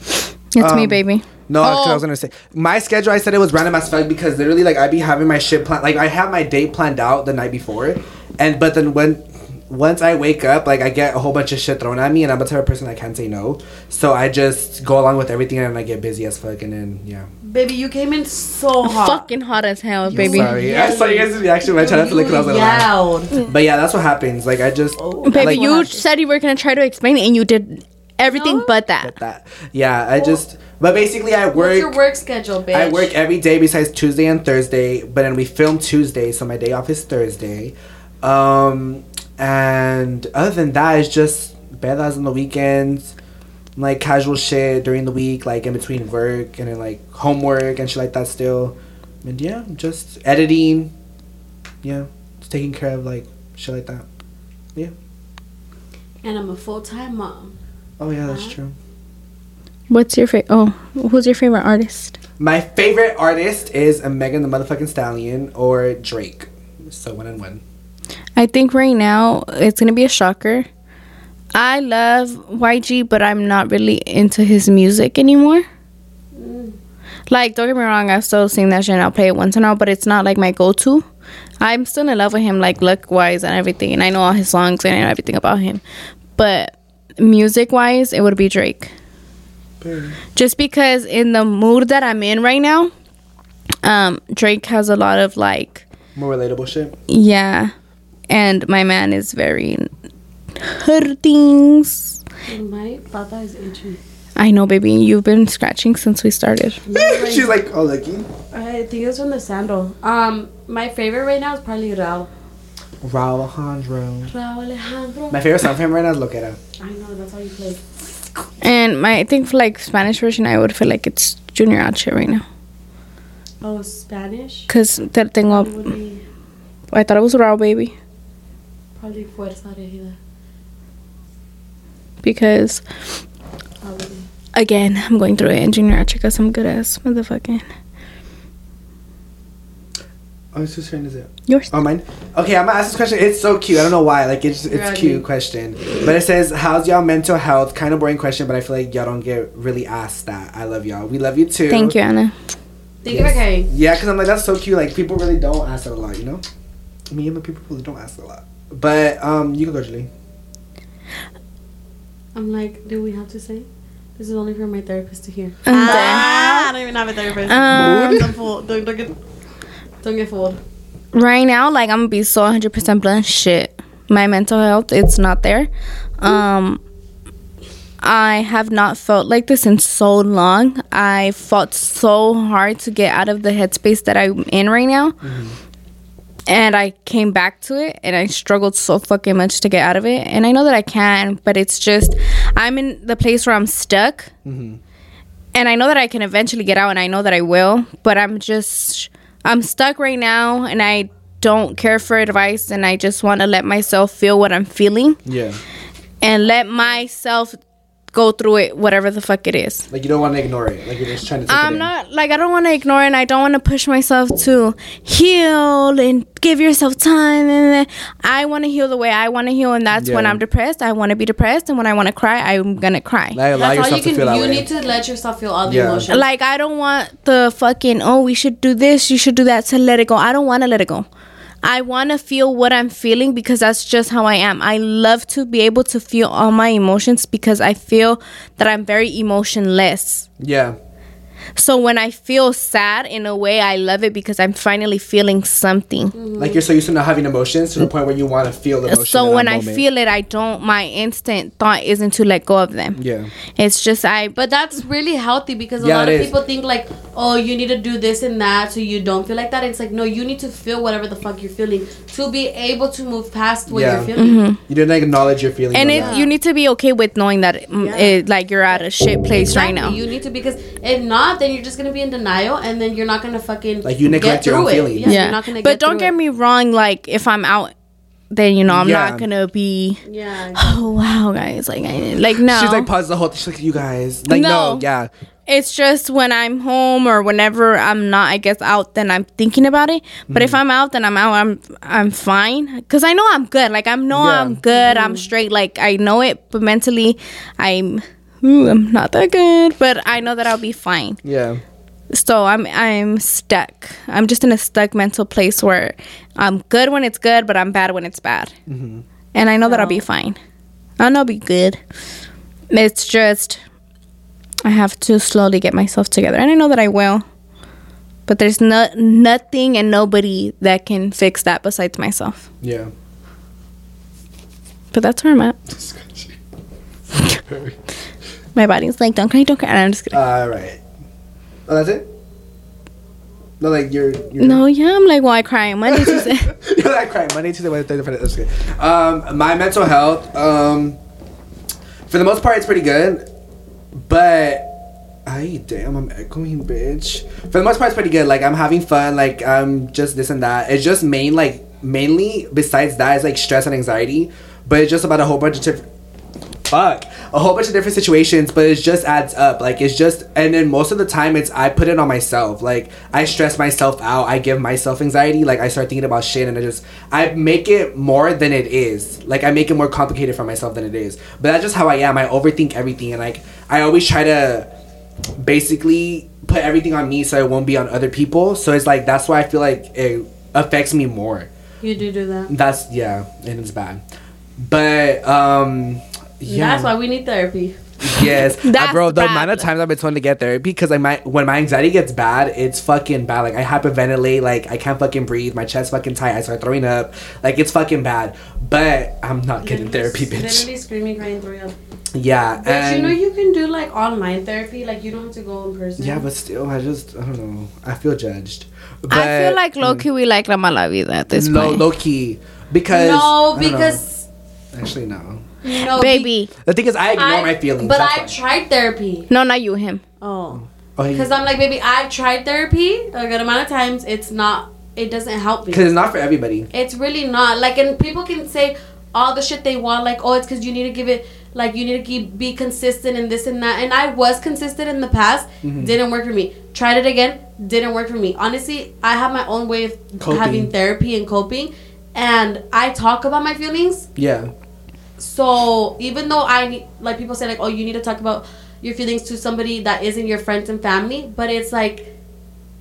It's me, Um, baby. No, 'cause I Oh. was gonna say my schedule. I said it was random as fuck because literally, like, I'd be having my shit plan. Like, I have my day planned out the night before, and but then when once I wake up, like, I get a whole bunch of shit thrown at me, and I'm a type of person I can't say no. So I just go along with everything, and I get busy as fuck, and then yeah. Baby, you came in so hot. Fucking hot as hell, baby. Sorry, I saw you guys' reaction when I tried to look. I was like, wow. But yeah, that's what happens. Like, I just Oh, Baby, Like- you said you were gonna try to explain it, and you did everything No. but that. get that. Yeah, I just. But basically, I What's work. your work schedule, bitch? I work every day besides Tuesday and Thursday, but then we film Tuesday, so my day off is Thursday. Um, and other than that, it's just bedas on the weekends, like casual shit during the week, like in between work and then like homework and shit like that still. And yeah, just editing. Yeah, just taking care of like shit like that. Yeah. And I'm a full time mom. Oh yeah, that's Uh-huh. true. What's your favorite? Oh, who's your favorite artist? My favorite artist is a Megan the motherfucking Stallion or Drake. So one and one. I think right now it's gonna be a shocker. I love YG, but I'm not really into his music anymore. Like, don't get me wrong, I still sing that shit and I'll play it once in a while, but it's not like my go-to. I'm still in love with him, like look-wise and everything, and I know all his songs and I know everything about him. But music-wise, it would be Drake. just because in the mood that I'm in right now, um, Drake has a lot of like, More relatable shit. yeah, and my man is very hurting. My papa is itchy. I know, baby. You've been scratching since we started. (laughs) She's like, oh, lucky. I think it's from the sandal. Um, my favorite right now is probably Rauw. Rauw Alejandro. Rauw Alejandro. My favorite song from him right now is Lokera. I know that's how you play. And my, I think for like Spanish version, I would feel like it's Junior H right now. Oh, Spanish. Cause that thing It would be I thought it was Rauw, Baby probably Fuerza Regida. because Probably. again, I'm going through it and Junior H got some good ass motherfucking Oh, whose turn is it? yours. Oh, mine. Okay, I'm gonna ask this question. It's so cute. I don't know why. Like it's it's cute question. But it says, "How's y'all mental health?" Kind of boring question, but I feel like y'all don't get really asked that. I love y'all. We love you too. Thank you, Anna. Thank you okay. Yeah, because I'm like that's so cute. Like people really don't ask that a lot. You know, me and my people really don't ask a lot. But um, you can go, Julie. I'm like, do we have to say? This is only for my therapist to hear. Ah, I don't even have a therapist. Um, don't, fool, don't, don't get, don't get fooled. right now, like I'm gonna be so 100% blunt. Shit, my mental health, it's not there. Um, I have not felt like this in so long. I fought so hard to get out of the headspace that I'm in right now. And I came back to it and I struggled so fucking much to get out of it. And I know that I can, but it's just, I'm in the place where I'm stuck. Mm-hmm. And I know that I can eventually get out and I know that I will, but I'm just, I'm stuck right now and I don't care for advice and I just want to let myself feel what I'm feeling Yeah. and let myself go through it, whatever the fuck it is. Like you don't want to ignore it. Like you're just trying to. Take I'm in. not like I don't want to ignore it and I don't want to push myself to heal and give yourself time and then I want to heal the way I want to heal and that's when I'm depressed. I want to be depressed and when I want to cry, I'm going to cry. Like, allow That's all you to can. feel You way. need to let yourself feel all the Yeah. emotions. Like I don't want the fucking oh we should do this, you should do that to let it go. I don't want to let it go. I want to feel what I'm feeling because that's just how I am. I love to be able to feel all my emotions because I feel that I'm very emotionless. yeah. So when I feel sad in a way, I love it because I'm finally feeling something. Like you're so used to not having emotions to the point where you want to feel the emotion. So in when that I moment. feel it, I don't. My instant thought isn't to let go of them. Yeah. It's just I. But that's really healthy because a Yeah, lot of is. people think like, oh, you need to do this and that so you don't feel like that. It's like, no, you need to feel whatever the fuck you're feeling to be able to move past what Yeah. you're feeling. You didn't acknowledge your feelings. and on it, that. you need to be okay with knowing that mm, Yeah. it, like you're at a shit place right now. You need to because if not, then you're just gonna be in denial, and then you're not gonna fucking Like, you neglect get your own it. feelings. Yeah, yeah, You're not gonna but get don't get it. me wrong. Like if I'm out, then you know I'm Yeah. not gonna be. Yeah. Oh wow, guys! Like I, like no. She's like pause the whole. She's like you guys. Like no, No. yeah. It's just when I'm home or whenever I'm not, I guess out, then I'm thinking about it. But Mm-hmm. if I'm out, then I'm out. I'm I'm fine because I know I'm good. Like I know Yeah. I'm good. I'm straight. Like I know it, but mentally, I'm ooh, I'm not that good. But I know that I'll be fine. Yeah. So I'm I'm stuck. I'm just in a stuck mental place where I'm good when it's good, but I'm bad when it's bad. And I know that I'll be fine. I know I'll be good. It's just I have to slowly get myself together, and I know that I will. But there's no nothing and nobody that can fix that besides myself. Yeah. But that's where I'm at. (laughs) My body's like, don't cry, don't cry. And I'm just kidding. All right. Oh, that's it. No, like you're. you're no, yeah, I'm like, why crying? Monday, (laughs) Tuesday. You're like crying Monday, Tuesday, Wednesday, Thursday, Friday. That's good. Um, my mental health, um, for the most part, it's pretty good, but I damn, I'm echoing, bitch. For the most part, it's pretty good. Like I'm having fun. Like I'm just this and that. It's just main like mainly besides that is like stress and anxiety, but it's just about a whole bunch of different. Fuck, a whole bunch of different situations, but it just adds up. Like it's just, and then most of the time, it's I put it on myself. Like I stress myself out. I give myself anxiety. Like I start thinking about shit, and I just I make it more than it is. Like I make it more complicated for myself than it is. But that's just how I am. I overthink everything, and like I always try to basically put everything on me so it won't be on other people. So it's like that's why I feel like it affects me more. You do do that. That's yeah, and it's bad. But um yeah. That's why we need therapy. Yes, (laughs) Uh, That's bro. the The amount of times I've been told to get therapy because like my when my anxiety gets bad, it's fucking bad. Like I hyperventilate, like I can't fucking breathe, my chest fucking tight, I start throwing up, like it's fucking bad. But I'm not getting therapy, bitch. Literally screaming, crying, throwing up. Yeah, But and you know you can do like online therapy. Like you don't have to go in person. yeah, but still, I just I don't know. I feel judged. But, I feel like low key we like La Mala Vida at this low, point. low key because no, I know. because actually no. No, Baby. The thing is, I ignore I, my feelings. But that's I why. tried therapy. No, not you, him. Oh, Oh, because I'm like, baby, I've tried therapy a good amount of times. It's not. It doesn't help me. because it's not for everybody. It's really not. Like, and people can say all the shit they want. Like, oh, it's because you need to give it. Like, you need to keep be consistent and this and that. And I was consistent in the past. Mm-hmm. Didn't work for me. Tried it again. Didn't work for me. Honestly, I have my own way of Coping. having therapy and coping. And I talk about my feelings. Yeah, So even though I need, like people say, like, oh, you need to talk about your feelings to somebody that isn't your friends and family, but it's like,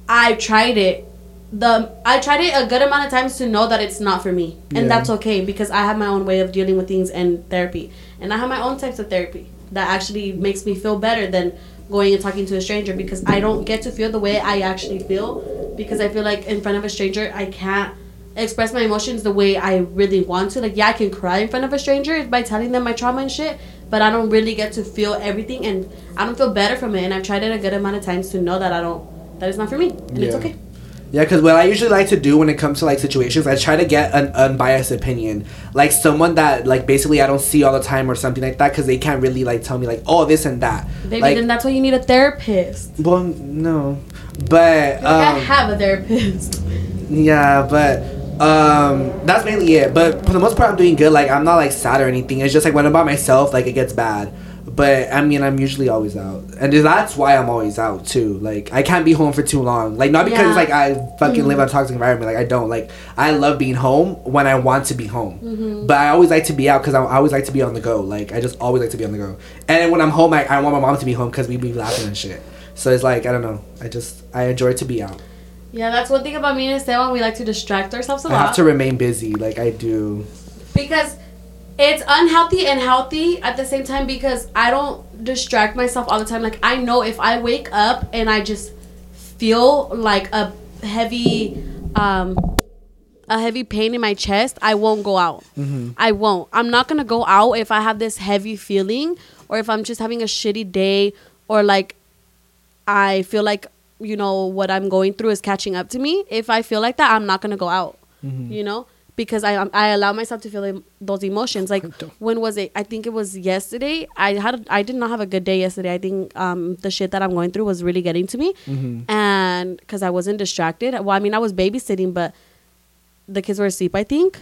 I tried it. The I tried it a good amount of times to know that it's not for me, and Yeah. that's okay because I have my own way of dealing with things and therapy, and I have my own types of therapy that actually makes me feel better than going and talking to a stranger because I don't get to feel the way I actually feel because I feel like in front of a stranger I can't express my emotions the way I really want to. Like, yeah, I can cry in front of a stranger by telling them my trauma and shit, but I don't really get to feel everything, and I don't feel better from it. And I've tried it a good amount of times to know that I don't, that it's not for me, and it's okay. Yeah, because what I usually like to do when it comes to like situations, I try to get an unbiased opinion, like someone that like basically I don't see all the time or something like that, because they can't really like tell me like oh this and that. Baby, like, then that's why you need a therapist. well, no, but Like, I um, have a therapist. yeah, but um, that's mainly it. But for the most part, I'm doing good. Like I'm not like sad or anything. It's just like when I'm by myself, like it gets bad. But I mean, I'm usually always out, and that's why I'm always out too. Like I can't be home for too long. Like not because Yeah. like I fucking live in a toxic environment. Like I don't. Like I love being home when I want to be home. Mm-hmm. But I always like to be out because I I always like to be on the go. Like I just always like to be on the go. And when I'm home, I, I want my mom to be home because we be laughing and shit. So it's like I don't know. I just I enjoy to be out. Yeah, that's one thing about me and Esteban. We like to distract ourselves a I have lot to remain busy. Like I do. because it's unhealthy and healthy at the same time because I don't distract myself all the time. Like I know if I wake up and I just feel like a heavy um a heavy pain in my chest, I won't go out. I won't. I'm not going to go out if I have this heavy feeling or if I'm just having a shitty day or like I feel like you know what I'm going through is catching up to me. If I feel like that, I'm not gonna go out. You know, because I I allow myself to feel those emotions. Like when was it? I think it was yesterday. I had I did not have a good day yesterday. I think um the shit that I'm going through was really getting to me, and because I wasn't distracted. Well, I mean I was babysitting, but the kids were asleep. I think.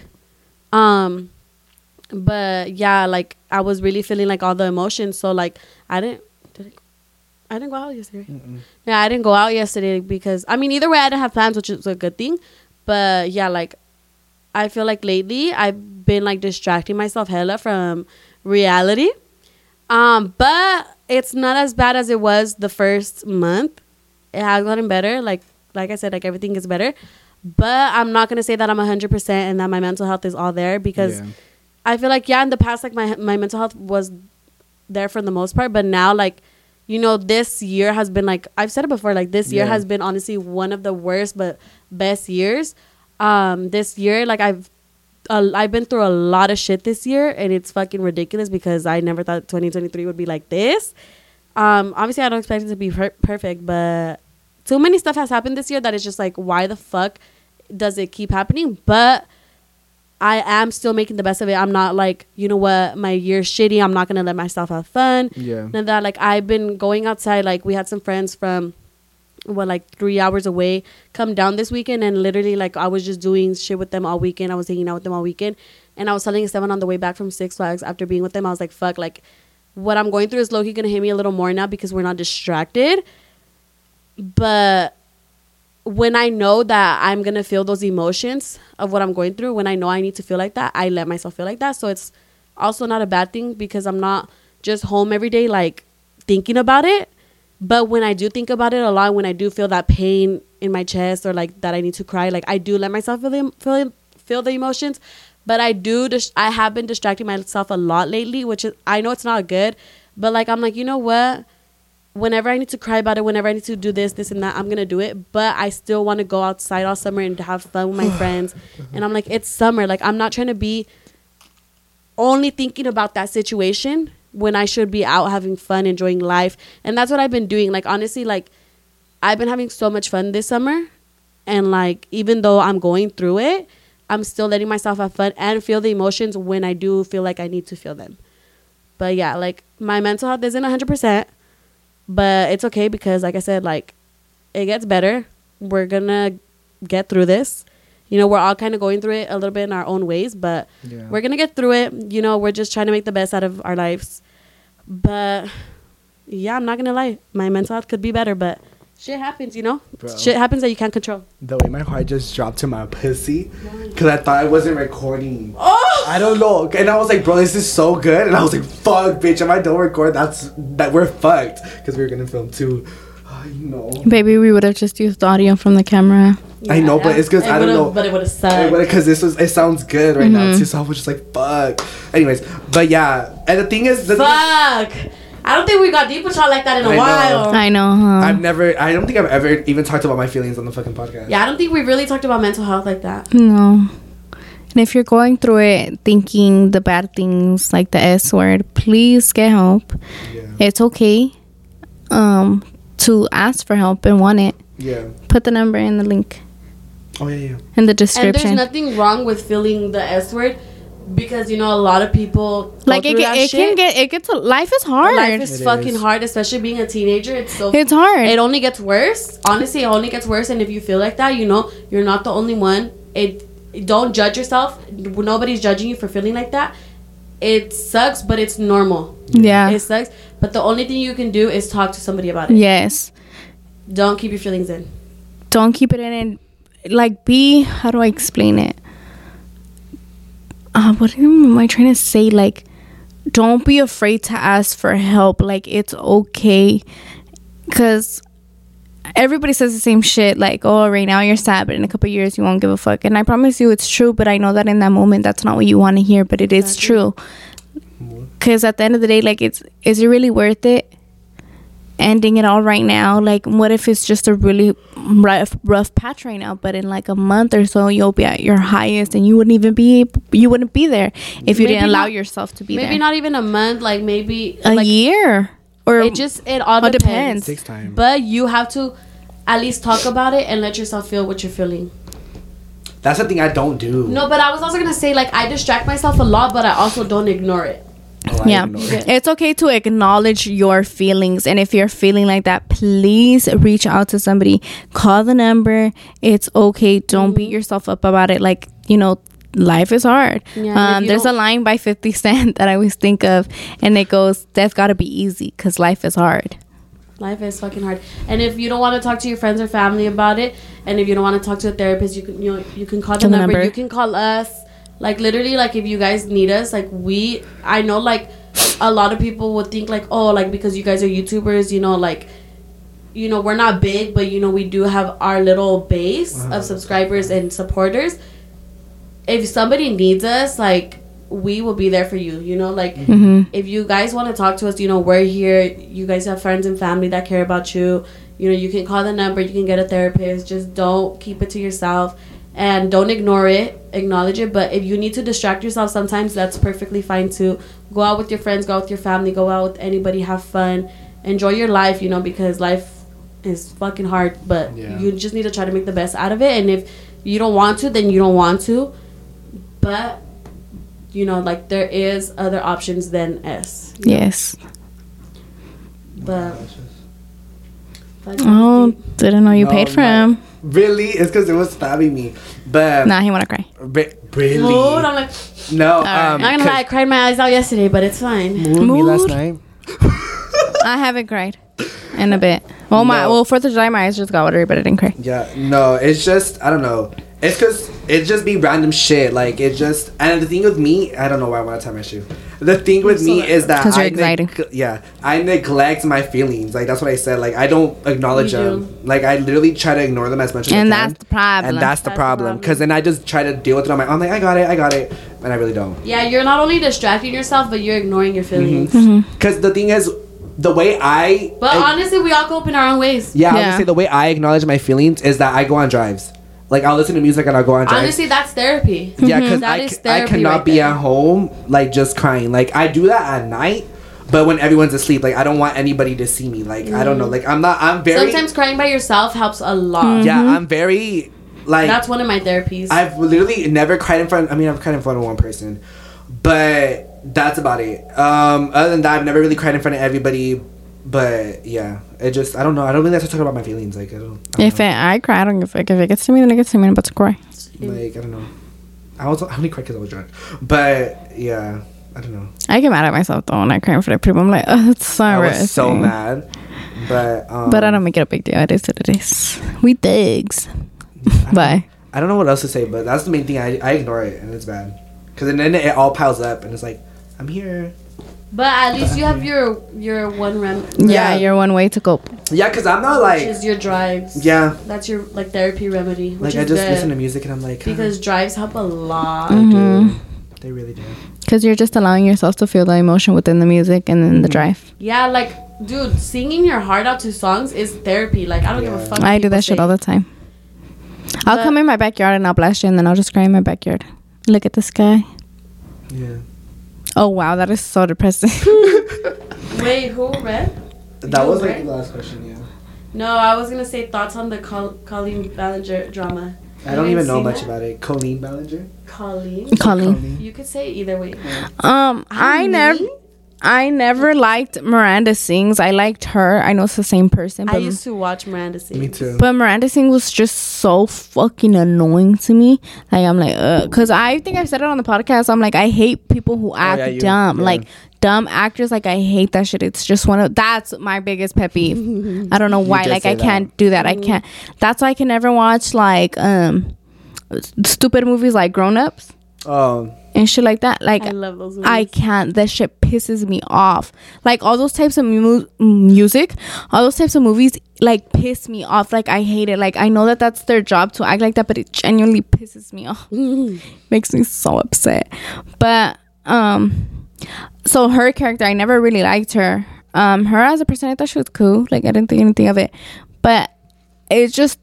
Um, but yeah, like I was really feeling like all the emotions. So like I didn't. I, didn't go out yesterday. Yeah, I didn't go out yesterday because I mean either way I didn't have plans, which is a good thing. But yeah, like I feel like lately I've been like distracting myself hella from reality. Um, but it's not as bad as it was the first month. It has gotten better. Like like I said, like everything is better. But I'm not gonna say that I'm hundred percent and that my mental health is all there because Yeah. I feel like yeah, in the past like my my mental health was there for the most part, but now like you know this year has been like I've said it before like this year Yeah. has been honestly one of the worst but best years. Um this year like I've uh, I've been through a lot of shit this year and it's fucking ridiculous because I never thought 2023 would be like this. Um obviously I don't expect it to be per- perfect, but too many stuff has happened this year that it's just like why the fuck does it keep happening? But I am still making the best of it. I'm not like, you know what, my year's shitty. I'm not gonna let myself have fun. Yeah. And that like I've been going outside. Like we had some friends from what like three hours away come down this weekend and literally like I was just doing shit with them all weekend. I was hanging out with them all weekend. And I was telling someone on the way back from Six Flags after being with them, I was like, fuck, like what I'm going through is Loki gonna hit me a little more now because we're not distracted. But when I know that I'm gonna feel those emotions of what I'm going through, when I know I need to feel like that, I let myself feel like that. So it's also not a bad thing because I'm not just home every day like thinking about it. But when I do think about it a lot, when I do feel that pain in my chest or like that I need to cry, like I do let myself feel the feel, feel the emotions. But I do dis- I have been distracting myself a lot lately, which is I know it's not good, But like I'm like, you know what? Whenever I need to cry about it, whenever I need to do this, this and that, I'm gonna do it. But I still want to go outside all summer and have fun with my (sighs) friends. And I'm like, it's summer. Like I'm not trying to be only thinking about that situation when I should be out having fun, enjoying life. And that's what I've been doing. Like honestly, like I've been having so much fun this summer. And like even though I'm going through it, I'm still letting myself have fun and feel the emotions when I do feel like I need to feel them. But yeah, like my mental health isn't 100%, but it's okay because like I said like it gets better. We're to get through this. You know, we're all kind of going through it a little bit in our own ways, but Yeah. we're to get through it. You know, we're just trying to make the best out of our lives. But yeah, I'm not to lie. My mental health could be better, but shit happens, you know? Bro. Shit happens that you can't control. The way my heart just dropped to my pussy, because I thought I wasn't recording. Oh! I don't know, and I was like, bro, this is so good, and I was like, fuck, bitch, if I don't record, that's that we're fucked, because we were gonna film too. I know. Baby, we would have just used audio from the camera. I know, but it's 'cause It I don't would've- know. But it would have sucked. Because this was, it sounds good right now Mhm. too. So I was just like, fuck. Anyways, but yeah, and the thing is, the Fuck. I don't think we got deep with y'all like that in a I know. while. I know, huh? I've never, I don't think I've ever even talked about my feelings on the fucking podcast. yeah, I don't think we really talked about mental health like that. No. And if you're going through it thinking the bad things like the S word, please get help. Yeah. It's okay um, to ask for help and want it. Yeah. Put the number in the link Oh yeah, yeah. in the And there's nothing wrong with feeling the S word because you know a lot of people go like it, through can- that it can get it gets life is hard. Life is It fucking is. hard, especially being a teenager. It's so it's hard. it only gets worse. Honestly, it only gets worse. And if you feel like that, you know, you're not the only one. It don't judge yourself. Nobody's judging you for feeling like that. It sucks, but it's normal. yeah. It sucks, but the only thing you can do is talk to somebody about it. yes. Don't keep your feelings in. Don't keep it in and like be how do I explain it? Uh, what am I trying to say? Like, don't be afraid to ask for help. Like, it's okay. Because everybody says the same shit. Like, oh, right now you're sad, but in a couple of years you won't give a fuck. And I promise you it's true, but I know that in that moment that's not what you want to hear, but it is true. Because at the end of the day, like, it's is it really worth it? Ending it all right now like what if it's just a really rough rough patch right now but in like a month or so you'll be at your highest and you wouldn't even be you wouldn't be there if you Maybe didn't allow not- yourself to be there. Maybe there not even a month. Like maybe a like, year or It just it all oh, All depends. depends. Takes time. But you have to at least talk about it and let yourself feel what you're feeling. That's the thing I don't do. No, but I was also gonna say like I distract myself a lot, but I also don't ignore it. Oh, yeah it. it's okay to acknowledge your feelings and if you're feeling like that please reach out to somebody call the number it's okay don't beat yourself up about it like you know life is hard Yeah, um, there's a line by 50 cent that i always think of and it goes death gotta be easy because life is hard Life is fucking hard. And if you don't want to talk to your friends or family about it, and if you don't want to talk to a therapist, you can you know you can call the Call the number. number. You can call us. Like literally, like if you guys need us, like we, I know like a lot of people would think like oh like because you guys are YouTubers, you know like. You know we're not big, but you know we do have our little base Uh-huh. of subscribers and supporters. If somebody needs us, like we will be there for you. You know, like hmm if you guys want to talk to us, you know, we're here. You guys have friends and family that care about you. You know, you can call the number, you can get a therapist. Just don't keep it to yourself and don't ignore it. Acknowledge it. But if you need to distract yourself sometimes, that's perfectly fine too. Go out with your friends, go out with your family, go out with anybody, have fun. Enjoy your life, you know, because life is fucking hard, but Yeah. you just need to try to make the best out of it. And if you don't want to, then you don't want to. But you know, like there is other options than S. yes But fucking oh didn't know you No, paid for my- him Really? It's because it was stabbing me. But nah he wanna cry Re- really? Mood, I'm like, No. right. Um, I'm not gonna lie, I cried my eyes out yesterday, but it's fine. Mood, me last night. i haven't cried in a bit well my No. well fourth of july my eyes just got watery but i didn't cry Yeah, no, it's just I don't know. It's because it just be random shit. Like it just and the thing with me, I don't know why I want to tie my shoe. The thing with me is that 'Cause you're I excited. neg- yeah, I neglect my feelings. Like that's what I said. Like I don't acknowledge You them. Like I literally try to ignore them as much as And I can. that's the problem. And that's the That's the problem. problem. Because then I just try to deal with it on my own. Like I got it, I got it, and I really don't. Yeah, you're not only distracting yourself, but you're ignoring your feelings. Mm-hmm. Because the thing is, the way I But I- honestly, we all go up in our own ways. yeah, I was Yeah. gonna say the way I acknowledge my feelings is that I go on drives. Like I'll listen to music and I'll go on drives. Honestly, that's therapy. Yeah, mm-hmm. because That I, is c- I therapy cannot right be there. at home like just crying. Like I do that at night, but when everyone's asleep, like I don't want anybody to see me. Like I don't know. Mm. Like I'm not. I'm very. Sometimes crying by yourself helps a lot. Mm-hmm. yeah, I'm very like. That's one of my therapies. I've literally never cried in front. I mean, I've cried in front of one person, but that's about it. Um, other than that, I've never really cried in front of everybody. But yeah, it just I don't know. I don't really like to talk about my feelings. Like I don't. I don't If know. it, I cry, I don't give a fuck. If it gets to me, then it gets to me. I'm about to cry. like I don't know. I was I only cried because I was drunk. But yeah, I don't know. I get mad at myself though when I cry in front of people. I'm like, oh, it's so I was so mad. But um, But I don't make it a big deal. It is what it is. We digs. (laughs) Bye. I don't know what else to say, but that's the main thing. I, I ignore it and it's bad because then it all piles up and it's like I'm here. But at least you have your your one rem. Yeah, Yeah. you're one way to cope. Yeah, because I'm not which like is your drives. yeah, That's your like therapy remedy. Which like I just good. listen to music and I'm like because drives help a lot. they Mm-hmm. They really do. Because you're just allowing yourself to feel the emotion within the music and then the drive. Yeah, like dude, singing your heart out to songs is therapy. Like I don't give a fuck. I do people that shit all the time. I'll But- come in my backyard and I'll blast you and then I'll just cry in my backyard. Look at the sky. Yeah, Oh wow, that is so depressing. (laughs) Wait, (laughs) who read? that You was like the last question. Yeah, No, I was gonna say thoughts on the Col- Colleen Ballinger drama. I You don't even know much that? about it. Colleen Ballinger. Colleen. Colleen. You could say it either way. Um, I never, I never liked Miranda Sings. I liked her. I know it's the same person, But I used to watch Miranda sing. Me too. but Miranda Sings was just so fucking annoying to me. Like I'm like, uh, cause I think I've said it on the podcast. I'm like, I hate people who act Oh, yeah, you- dumb. yeah. Like dumb actors. Like I hate that shit. It's just one of that's my biggest pet peeve. (laughs) I don't know why. Like I can't do that. I can't. That's why I can never watch like um stupid movies like Grown Ups Um, and shit like that. Like I love those movies. I can't. That shit pisses me off. Like all those types of mu- music, all those types of movies, like piss me off. Like I hate it. Like I know that that's their job to act like that, but it genuinely pisses me off. (laughs) Makes me so upset. But um, so her character, I never really liked her. Um, her as a person, I thought she was cool. Like I didn't think anything of it, but it's just.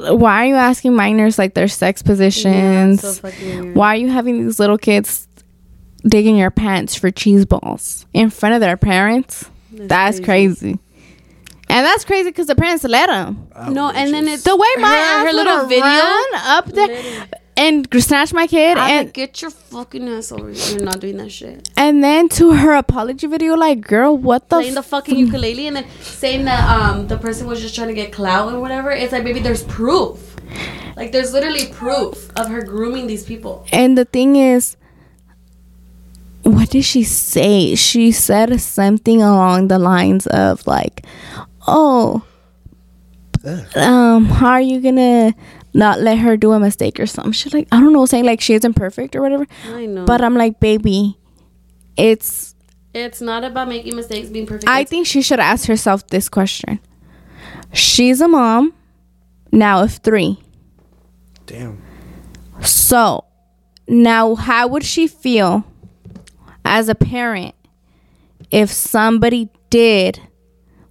Why are you asking minors like their sex positions? so. Why are you having these little kids digging your pants for cheese balls in front of their parents? That's, crazy. And that's crazy because the parents let them. No, and then it's The way my her, ass her little little video. run up there Literally. And snatch my kid, I'm and get your fucking ass over here. You're not doing that shit. and then to her apology video, like, girl, what the? Playing the fucking ukulele and then saying that um the person was just trying to get clout and whatever. It's like, maybe there's proof. Like, there's literally proof of her grooming these people. And the thing is, what did she say? She said something along the lines of like, "Oh, um, how are you gonna not let her do a mistake or something?" She like, I don't know, saying like she isn't perfect or whatever. I know. But I'm like, baby, it's. it's not about making mistakes, being perfect. I It's- think she should ask herself this question. She's a mom now of three. damn. So, now how would she feel as a parent if somebody did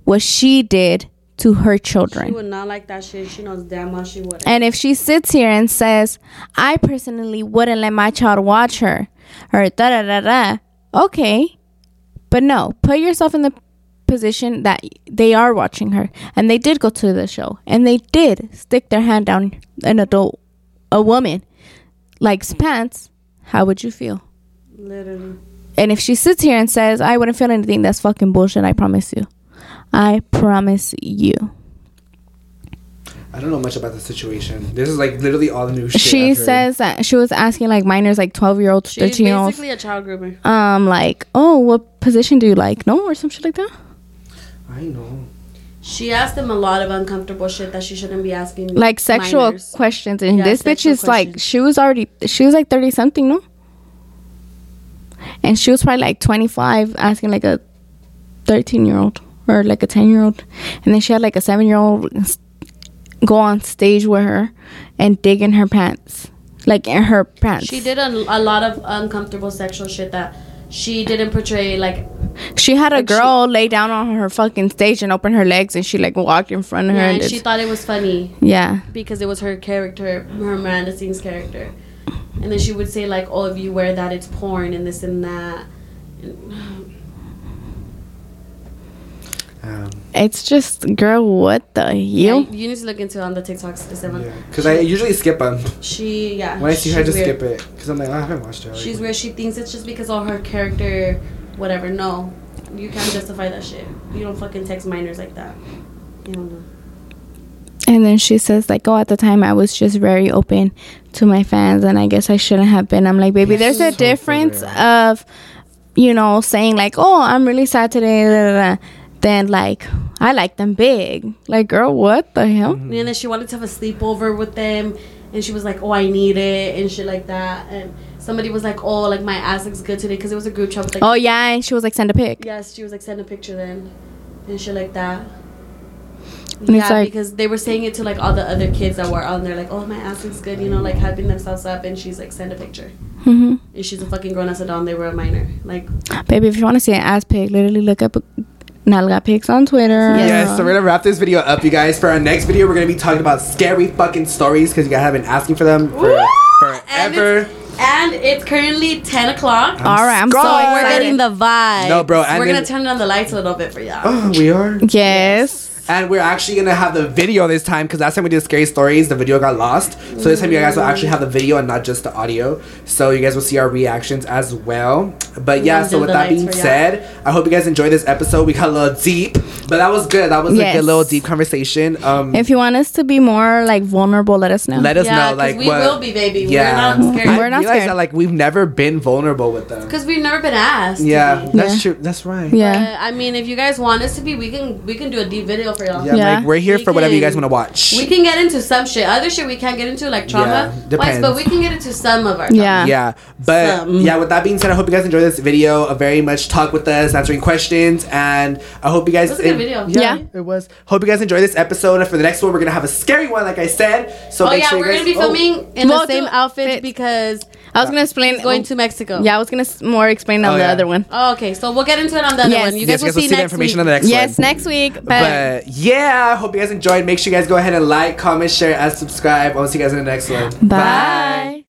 what she did to her children. she would not like that shit. She knows damn well she would. And if she sits here and says, I personally wouldn't let my child watch her, or da da da da, okay. But no, put yourself in the position that they are watching her and they did go to the show and they did stick their hand down an adult, a woman likes pants, how would you feel? Literally. And if she sits here and says, I wouldn't feel anything, that's fucking bullshit, I promise you. I promise you. I don't know much about the situation. This is like literally all the new shit. she I've heard. says that she was asking like minors, like 12 year olds, 13 year olds, She's basically a child groomer. um, like, oh, what position do you like? No, or some shit like that. I know. She asked them a lot of uncomfortable shit that she shouldn't be asking. Like sexual minors. questions. And Yeah, this bitch sexual is like, she was already, she was like 30 something, no? and she was probably like 25 asking like a 13 year old or like a 10 year old and then she had like a 7 year old go on stage with her and dig in her pants. Like in her pants. She did a, a lot of uncomfortable sexual shit that she didn't portray like she had a like she- girl lay down on her fucking stage and open her legs and she like walked in front of her yeah, and and she thought it was funny. Yeah. Because it was her character, her Miranda Sings character. And then she would say like, "Oh, if you wear that, it's porn and this and that." And, Um, it's just girl what the yeah, hell you need to look into it on the TikToks. This one. because I usually skip them She yeah. when I see her. I just weird. skip it because I'm like, "Oh, I haven't watched it. She's where she thinks it's just because all her character, whatever. No, you can't justify that shit. You don't fucking text minors like that. You don't know. And then she says like, "Oh, at the time I was just very open to my fans, and I guess I shouldn't have been." I'm like, "Baby, there's a So difference real. of, you know, saying like, oh, I'm really sad today,' da, da, da, than like, I like them big. Like, girl, what the hell? And then she wanted to have a sleepover with them, and she was like, "Oh, I need it," and shit like that. And somebody was like, "Oh, like my ass looks good today," because it was a group chat like, Oh yeah, and she was like, send a pic. yes, she was like, "Send a picture then," and shit like that. And yeah, like- because they were saying it to like all the other kids that were on there, like, "Oh, my ass looks good," you know, like hyping themselves up, and she's like, "Send a picture." hmm And she's a fucking grown ass adult. and They were a minor. Like, Baby, if you want to see an ass pic, literally look up Nalga pics on Twitter. Yes, so we're gonna wrap this video up, you guys. For our next video, we're gonna be talking about scary fucking stories because you guys have been asking for them for and forever. it's, and it's currently ten o'clock. All right, I'm so scarred. We're getting the vibe. No, bro, and We're gonna turn on the lights a little bit for y'all. Oh, we are. yes. And we're actually gonna have the video this time because last time we did scary stories, the video got lost. So this time you guys will actually have the video and not just the audio. So you guys will see our reactions as well. But yeah, We'll so with that being said, I hope you guys enjoyed this episode. We got a little deep, but that was good. That was a Yes. good little deep conversation. Um, If you want us to be more like vulnerable, let us know. let us yeah, know, 'cause like we what. will be, baby. yeah, We're not scared. We're not realized scared. that like we've never been vulnerable with them. Because we've never been asked. Yeah, that's Yeah. true. That's right. yeah. But, I mean, if you guys want us to be, we can we can do a deep video for y'all. Yeah, Yeah. like we're here We for whatever you guys want to watch. We can get into some shit. Other shit we can't get into, like trauma Yeah, wise, depends. but we can get into some of our. Yeah. yeah but Some. yeah with that being said i hope you guys enjoyed this video A very much talk with us answering questions and i hope you guys It was a good video. yeah, Yeah. it was hope you guys enjoy this episode and for the next one we're gonna have a scary one like i said so Oh make yeah, sure you we're guys gonna be oh, filming in We'll the same outfit because I was gonna explain. going oh, to Mexico. Yeah, I was gonna s- more explain on Oh, the yeah. other one. Oh, okay, so we'll get into it on the other Yes. one. You yes, guys will see the next information week. on the next yes, one next week. But, but yeah hope you guys enjoyed make sure you guys go ahead and like comment share and subscribe i'll see you guys in the next one bye.